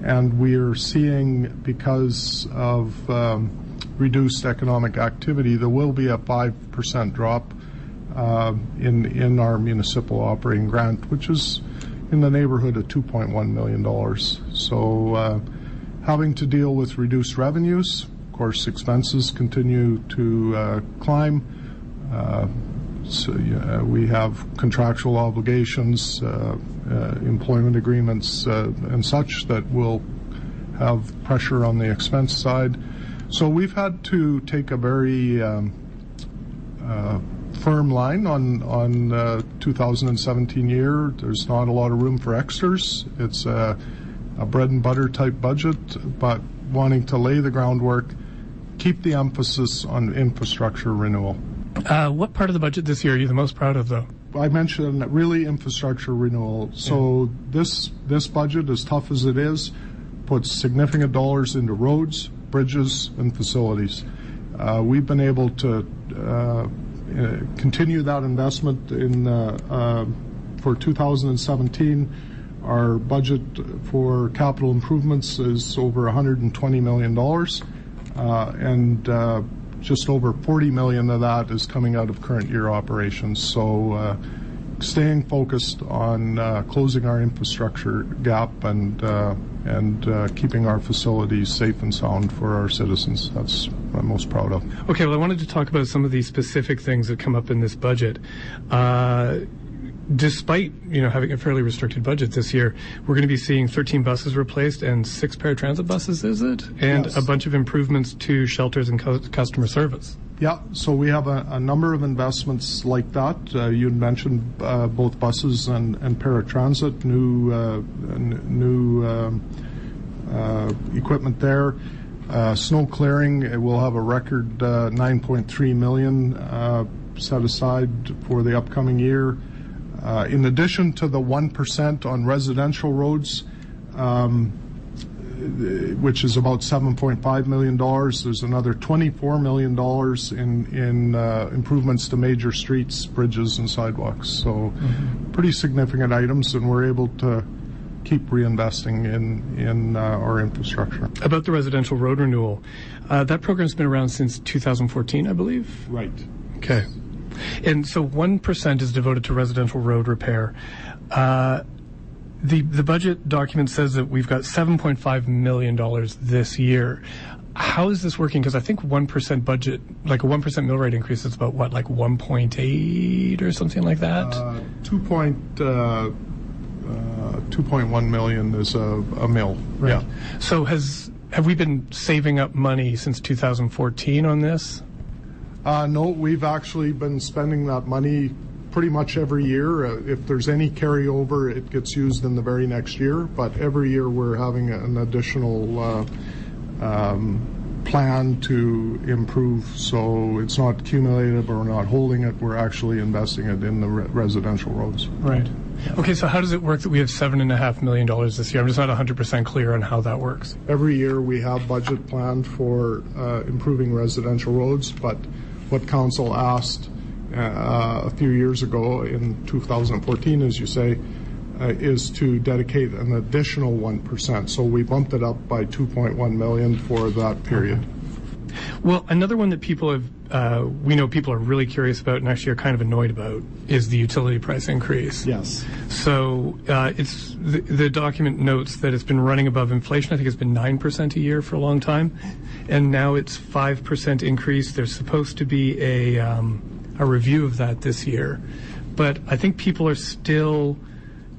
and we are seeing because of um, reduced economic activity, there will be a five percent drop uh, in in our municipal operating grant, which is in the neighborhood of 2.1 million dollars. So, uh, having to deal with reduced revenues, of course, expenses continue to uh, climb. Uh, so, we have contractual obligations, uh, uh, employment agreements, and such that will have pressure on the expense side. So we've had to take a very um, firm line on uh, 2017 year. There's not a lot of room for extras. It's a, a, bread and butter type budget, but wanting to lay the groundwork, keep the emphasis on infrastructure renewal. Uh, what part of the budget this year are you the most proud of, though? I mentioned really infrastructure renewal. So yeah. this this budget, as tough as it is, puts significant dollars into roads, bridges, and facilities. Uh, we've been able to uh, continue that investment in uh, uh, for 2017. Our budget for capital improvements is over 120 million dollars, uh, and just over 40 million of that is coming out of current year operations. So, uh, staying focused on uh, closing our infrastructure gap and uh, and keeping our facilities safe and sound for our citizens. That's what I'm most proud of. Okay, well, I wanted to talk about some of these specific things that come up in this budget. Uh, despite you know having a fairly restricted budget this year, we're going to be seeing 13 buses replaced and six paratransit buses, is it? And yes. a bunch of improvements to shelters and cu- customer service. Yeah, so we have a, a number of investments like that. Uh, you mentioned uh, both buses and, and paratransit, new uh, n- new um, uh, equipment there. Uh, snow clearing, we'll have a record 9.3 million set aside for the upcoming year. Uh, in addition to the 1% on residential roads, um, which is about $7.5 million, there's another $24 million in, in uh, improvements to major streets, bridges, and sidewalks. So, mm-hmm. pretty significant items, and we're able to keep reinvesting in in uh, our infrastructure. About the residential road renewal, uh, that program's been around since 2014, I believe. Right. Okay. And so 1% is devoted to residential road repair. Uh, the, the budget document says that we've got $7.5 million this year. How is this working? Because I think 1% budget, like a 1% mill rate increase is about what, like 1.8 or something like that? Uh, 2. Point, uh, uh, 2.1 million is a, a mill. Right. Yeah. So has have we been saving up money since 2014 on this? Uh, no, we've actually been spending that money pretty much every year. Uh, if there's any carryover, it gets used in the very next year. But every year we're having an additional uh, um, plan to improve. So it's not cumulative or we're not holding it. We're actually investing it in the re- residential roads. Right. Okay, so how does it work that we have seven and a half million dollars this year? I'm just not 100% clear on how that works. Every year we have budget planned for uh, improving residential roads, but what council asked uh, a few years ago in 2014, as you say, uh, is to dedicate an additional 1%. So we bumped it up by 2.1 million for that period. Well, another one that people have, uh, we know people are really curious about and actually are kind of annoyed about is the utility price increase. Yes. So uh, it's the, the, document notes that it's been running above inflation. I think it's been nine percent a year for a long time, and now it's five percent increase. There's supposed to be a um, a review of that this year. But I think people are still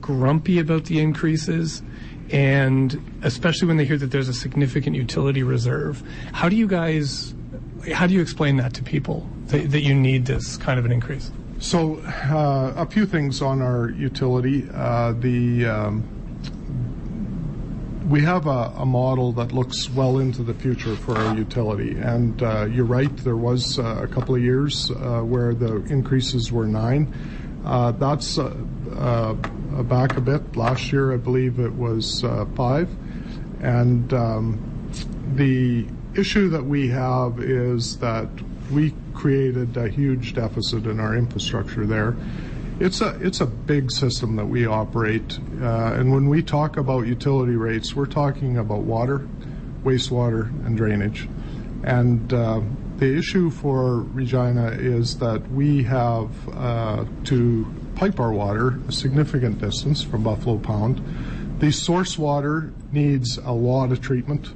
grumpy about the increases, and especially when they hear that there's a significant utility reserve. How do you guys, how do you explain that to people that, that you need this kind of an increase? So, uh, a few things on our utility. Uh, the um, we have a, a, model that looks well into the future for our utility, and uh, you're right. There was uh, a couple of years uh, where the increases were nine. Uh, that's back a bit. Last year, I believe it was five, and um, the issue that we have is that we created a huge deficit in our infrastructure there. It's a it's a big system that we operate, uh, and when we talk about utility rates, we're talking about water, wastewater, and drainage. And uh, the issue for Regina is that we have uh, to pipe our water a significant distance from Buffalo Pound. The source water needs a lot of treatment.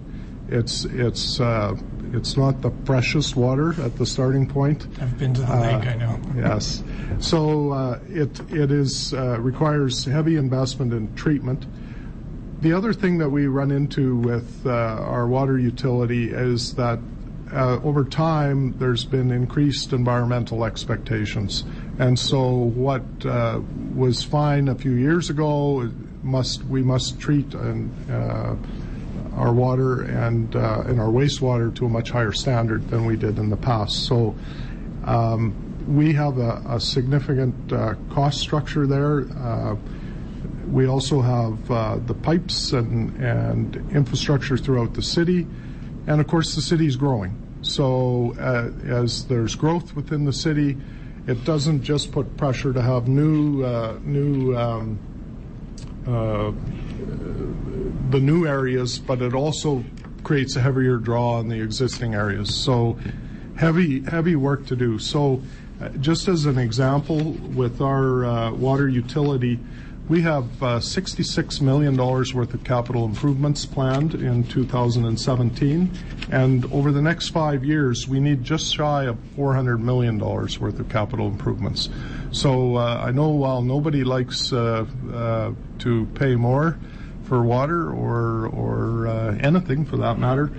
It's it's uh, it's not the freshest water at the starting point. I've been to the uh, lake, I know. Yes. So uh, it it is uh, requires heavy investment in treatment. The other thing that we run into with uh, our water utility is that uh, over time there's been increased environmental expectations, and so what uh, was fine a few years ago must we must treat and our water and uh, and our wastewater to a much higher standard than we did in the past. So um, we have a, significant uh, cost structure there. Uh, we also have the pipes and, and infrastructure throughout the city, and of course the city is growing. So as there's growth within the city, it doesn't just put pressure to have new new um, the new areas, but it also creates a heavier draw on the existing areas. So heavy, heavy work to do. So uh, just as an example, with our uh, water utility, we have uh, $66 million worth of capital improvements planned in 2017. And over the next five years, we need just shy of $400 million worth of capital improvements. So uh, I know while nobody likes uh, to pay more, for water or or anything for that matter.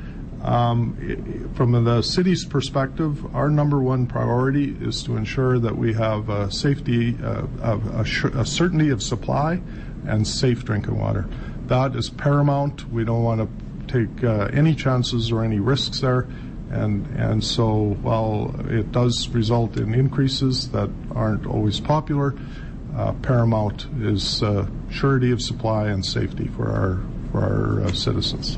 Um, from the city's perspective, our number one priority is to ensure that we have a safety, uh, certainty of supply, and safe drinking water. That is paramount. We don't want to take uh, any chances or any risks there. And, and so while it does result in increases that aren't always popular, uh, paramount is surety of supply and safety for our for our uh, citizens.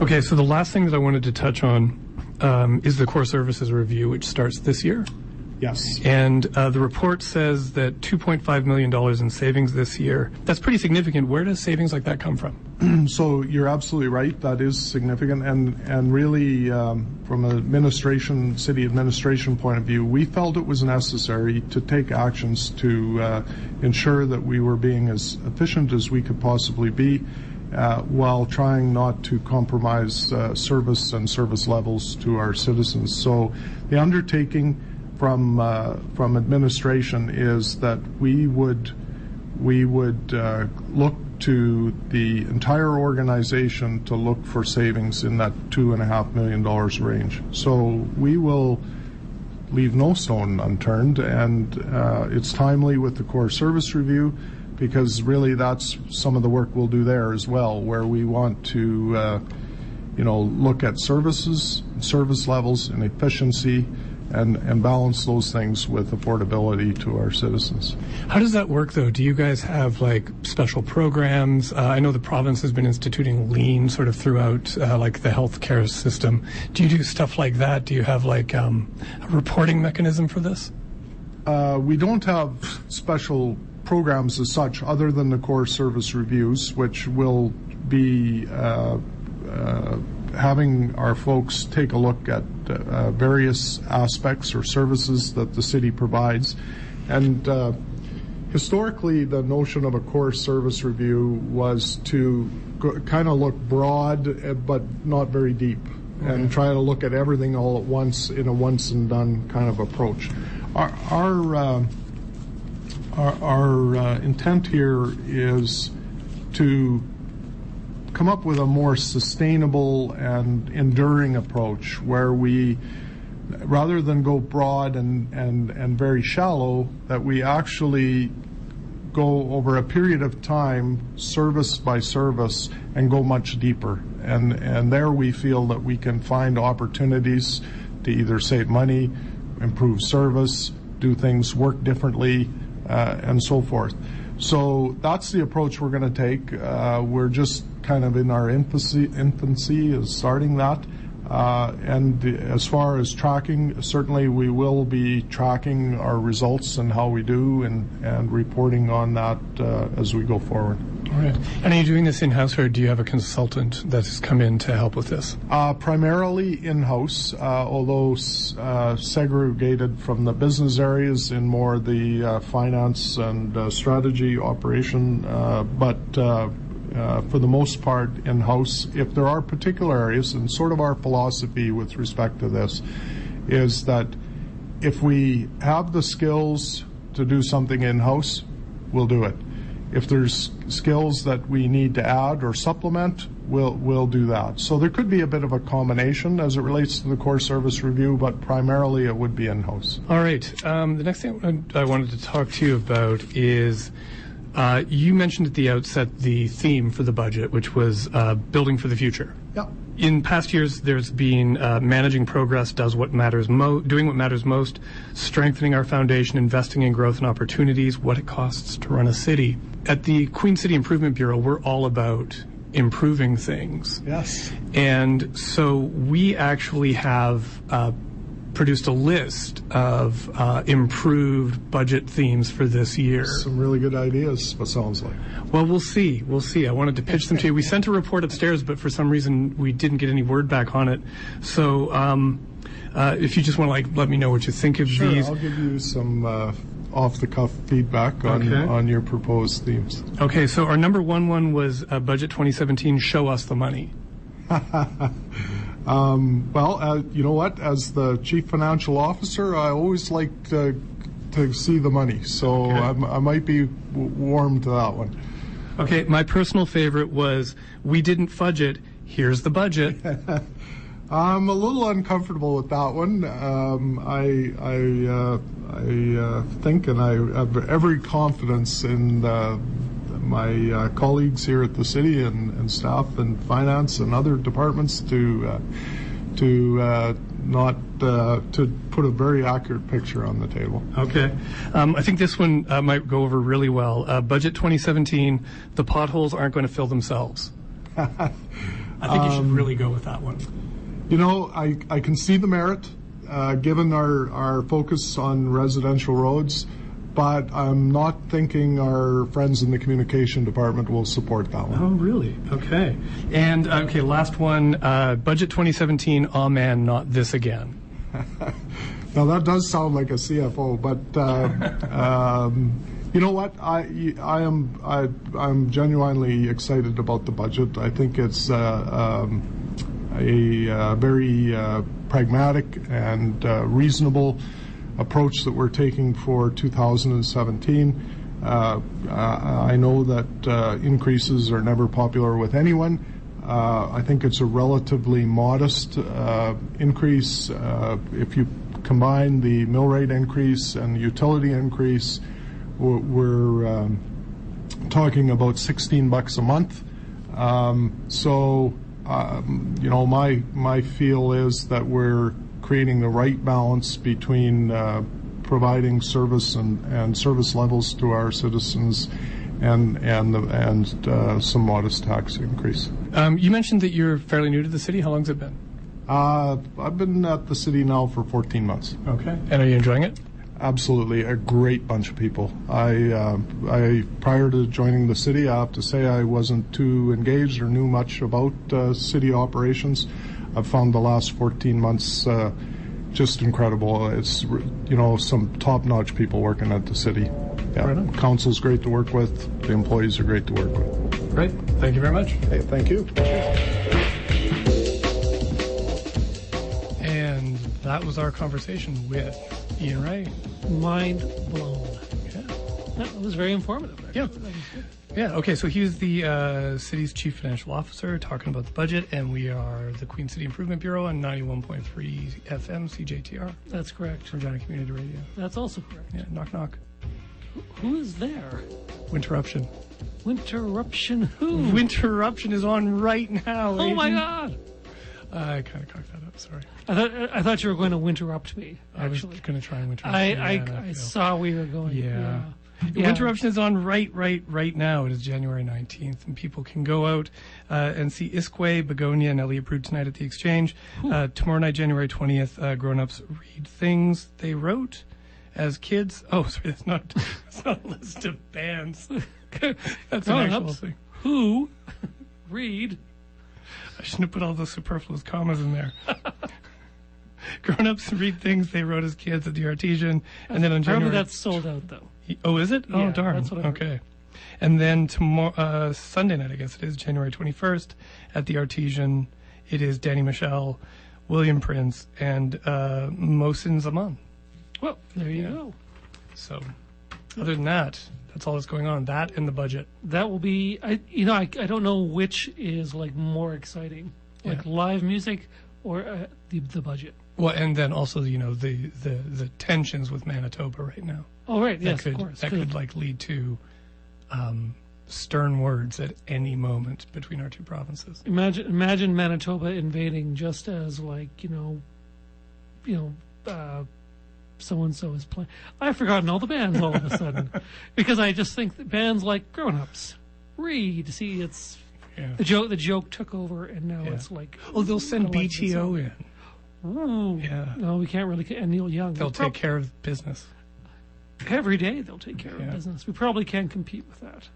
Okay, so the last thing that I wanted to touch on um, is the core services review, which starts this year. Yes. And uh, the report says that $2.5 million in savings this year. That's pretty significant. Where does savings like that come from? so you're absolutely right. That is significant. And, and really, um, from an administration, city administration point of view, we felt it was necessary to take actions to uh, ensure that we were being as efficient as we could possibly be. Uh, while trying not to compromise uh, service and service levels to our citizens. So the undertaking from uh, from administration is that we would we would look to the entire organization to look for savings in that two and a half million dollars range. So we will leave no stone unturned, and it's timely with the core service review because really that's some of the work we'll do there as well, where we want to, uh, you know, look at services, service levels, and efficiency and, and balance those things with affordability to our citizens. How does that work, though? Do you guys have like special programs? Uh, I know the province has been instituting lean sort of throughout, uh, like the healthcare system. Do you do stuff like that? Do you have like um, a reporting mechanism for this? Uh, we don't have special programs as such, other than the core service reviews, which will be uh, uh, having our folks take a look at uh, various aspects or services that the city provides. And uh, historically, the notion of a core service review was to kind of look broad uh, but not very deep. and try to look at everything all at once in a once and done kind of approach. Our our uh, intent here is to come up with a more sustainable and enduring approach where we rather than go broad and, very shallow, that we actually go over a period of time, service by service, and go much deeper. And, there we feel that we can find opportunities to either save money, improve service, do things, work differently, and so forth. So that's the approach we're going to take. Uh, we're just kind of in our infancy, infancy is starting that. Uh, and as far as tracking, certainly we will be tracking our results and how we do and, and reporting on that uh, as we go forward. All right. And are you doing this in-house or do you have a consultant that has come in to help with this? Uh, primarily in-house, uh, although uh, segregated from the business areas in more the uh, finance and strategy operation, but uh, for the most part in-house. If there are particular areas, and sort of our philosophy with respect to this is that if we have the skills to do something in-house, we'll do it. If there's skills that we need to add or supplement, we'll we'll do that. So there could be a bit of a combination as it relates to the core service review, but primarily it would be in-house. All right. Um, the next thing I wanted to talk to you about is uh, you mentioned at the outset the theme for the budget, which was uh, building for the future. Yeah. In past years, there's been uh, managing progress, does what matters mo- doing what matters most, strengthening our foundation, investing in growth and opportunities, what it costs to run a city. At the Queen City Improvement Bureau, we're all about improving things. Yes. And so we actually have uh, produced a list of uh, improved budget themes for this year. Some really good ideas, what sounds like. Well, we'll see. We'll see. I wanted to pitch them to you. We sent a report upstairs, but for some reason we didn't get any word back on it. So um, uh, if you just want to like let me know what you think of sure, these. I'll give you some uh, off the cuff feedback on Okay. on your proposed themes. Okay, so our number one one was uh, budget 2017. Show us the money. Um, well, uh, you know what? As the chief financial officer, I always like to, to see the money, so Okay. I might be w- warm to that one. Okay, my personal favorite was we didn't fudge it. Here's the budget. I'm a little uncomfortable with that one. Um, I I uh, I uh, think, and I have every confidence in my uh, colleagues here at the city and, and staff and finance and other departments to uh, to uh, not uh, to put a very accurate picture on the table. Okay. Um, I think this one uh, might go over really well. Uh, budget 2017, the potholes aren't going to fill themselves. I think you should really go with that one. You know, I, I can see the merit, uh, given our, our focus on residential roads, but I'm not thinking our friends in the communication department will support that one. Oh, really? Okay. And, uh, okay, last one, uh, budget 2017, oh man, not this again. Now that does sound like a CFO, but uh, um, you know what? I I am I I'm genuinely excited about the budget. I think it's uh, um, a uh, very uh, pragmatic and uh, reasonable approach that we're taking for 2017. Uh, I know that uh, increases are never popular with anyone. Uh, I think it's a relatively modest increase. If you combine the mill rate increase and the utility increase, we're- um, talking about 16 bucks a month. Um, So, um, you know, my my feel is that we're creating the right balance between uh, providing service and and service levels to our citizens and and the- and uh, some modest tax increase. Um, you mentioned that you're fairly new to the city. How long's it been? Uh, I've been at the city now for 14 months. Okay. And are you enjoying it? Absolutely, a great bunch of people. I, uh, I prior to joining the city, I have to say I wasn't too engaged or knew much about uh, city operations. I've found the last 14 months uh, just incredible. It's you know some top-notch people working at the city. Yeah, Right council's great to work with. The employees are great to work with. Great. Thank you very much. Hey, thank you. And that was our conversation with Ian Rea. Mind blown. Yeah. That was very informative. actually. Yeah. That was good. Yeah, okay, so he was the uh, city's chief financial officer talking about the budget, and we are the Queen City Improvement Bureau on 91.3 FM CJTR, That's correct. Regina Community Radio. That's also correct. Yeah, knock knock. Who is there? Winterruption. Winterruption who? Winterruption is on right now. oh my god! I kind of cocked that up, sorry. I thought I thought you were going to interrupt me. I was going to try and winterrupt. I you, I, I saw we were going. Yeah. Yeah. Winterruption is on right, right, right now. It is January 19th, and people can go out uh, and see iskwē, Begonia, and Elliott Brood tonight at the Exchange. Uh, tomorrow night, January 20th, uh, grown-ups read things they wrote as kids. Oh, sorry, that's not, that's not a list of bands. that's an actual thing. Who read? I shouldn't have put all those superfluous commas in there. Grown-ups read things they wrote as kids at the Artesian, and then on Apparently January that's sold out though. Oh, is it? Oh, Yeah, darn. that's what I heard. okay. And then tomorrow, uh, Sunday night, I guess it is January 21st at the Artesian. It is Danny Michel, William Prince, and uh, Mohsin Zaman. Well, there you Yeah. go. So, other than that, that's all that's going on. That and the budget. That will be. I you know I I don't know which is like more exciting, like Yeah. live music or uh, the the budget. Well, and then also, you know, the the, the tensions with Manitoba right now. Oh right, That yes, could of course. that could like lead to um, stern words at any moment between our two provinces. Imagine imagine Manitoba invading just as like you know, you know, uh, so and so is playing. I've forgotten all the bands all of a sudden because I just think that bands like Grown Ups, Read. See, it's Yeah. the joke. The joke took over, and now Yeah. it's like Oh, they'll send like BTO in. Ooh, Yeah. No, we can't really. And Neil Young. They'll take care of business. Every day. They'll take care Yeah. of business. We probably can't compete with that.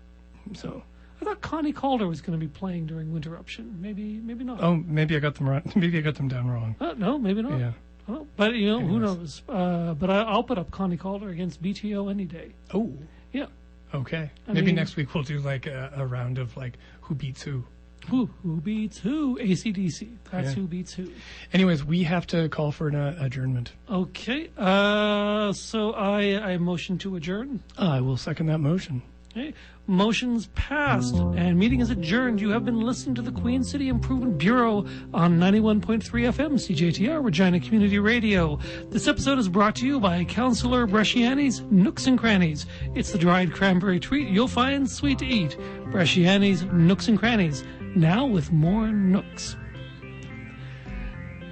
So I thought Connie Calder was going to be playing during Winterruption. Maybe, maybe not. Oh, maybe I got them wrong. Maybe I got them down wrong. Uh, no, maybe not. Yeah. Oh, but you know, who knows? Uh, but I, I'll put up Connie Calder against BTO any day. Oh. Yeah. Okay. I maybe mean- next week we'll do like a, a round of like who beats who. Who who beats who? ACDC. That's Yeah. who beats who. Anyways, we have to call for an uh, adjournment. Okay. Uh, so I I motion to adjourn. I will second that motion. Okay. Motion's passed and meeting is adjourned. You have been listening to the Queen City Improvement Bureau on 91.3 FM CJTR Regina Community Radio. This episode is brought to you by Councillor Bresciani's Nooks and Crannies. It's the dried cranberry treat you'll find sweet to eat. Bresciani's Nooks and Crannies, now with more nooks.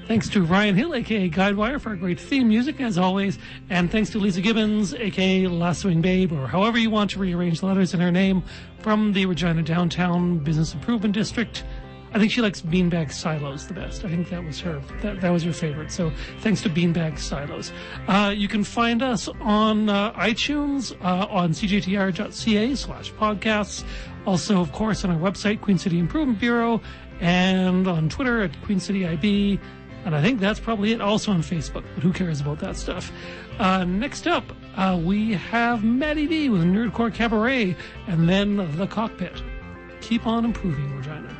Thanks to Ryan Hill, aka Guidewire, for our great theme music, as always. And thanks to Lisa Gibbons, aka Lassoing Babe, or however you want to rearrange the letters in her name, from the Regina Downtown Business Improvement District. I think she likes Beanbag Silos the best. I think that was her. That, that was her favorite. So thanks to Beanbag Silos. Uh, you can find us on uh, iTunes, uh, on cjtr.ca slash podcasts. Also, of course, on our website, Queen City Improvement Bureau, and on Twitter at Queen City IB. And I think that's probably it. Also on Facebook, but who cares about that stuff? Uh, next up, uh, we have Maddie D with Nerdcore Cabaret, and then The Cockpit. Keep on improving, Regina.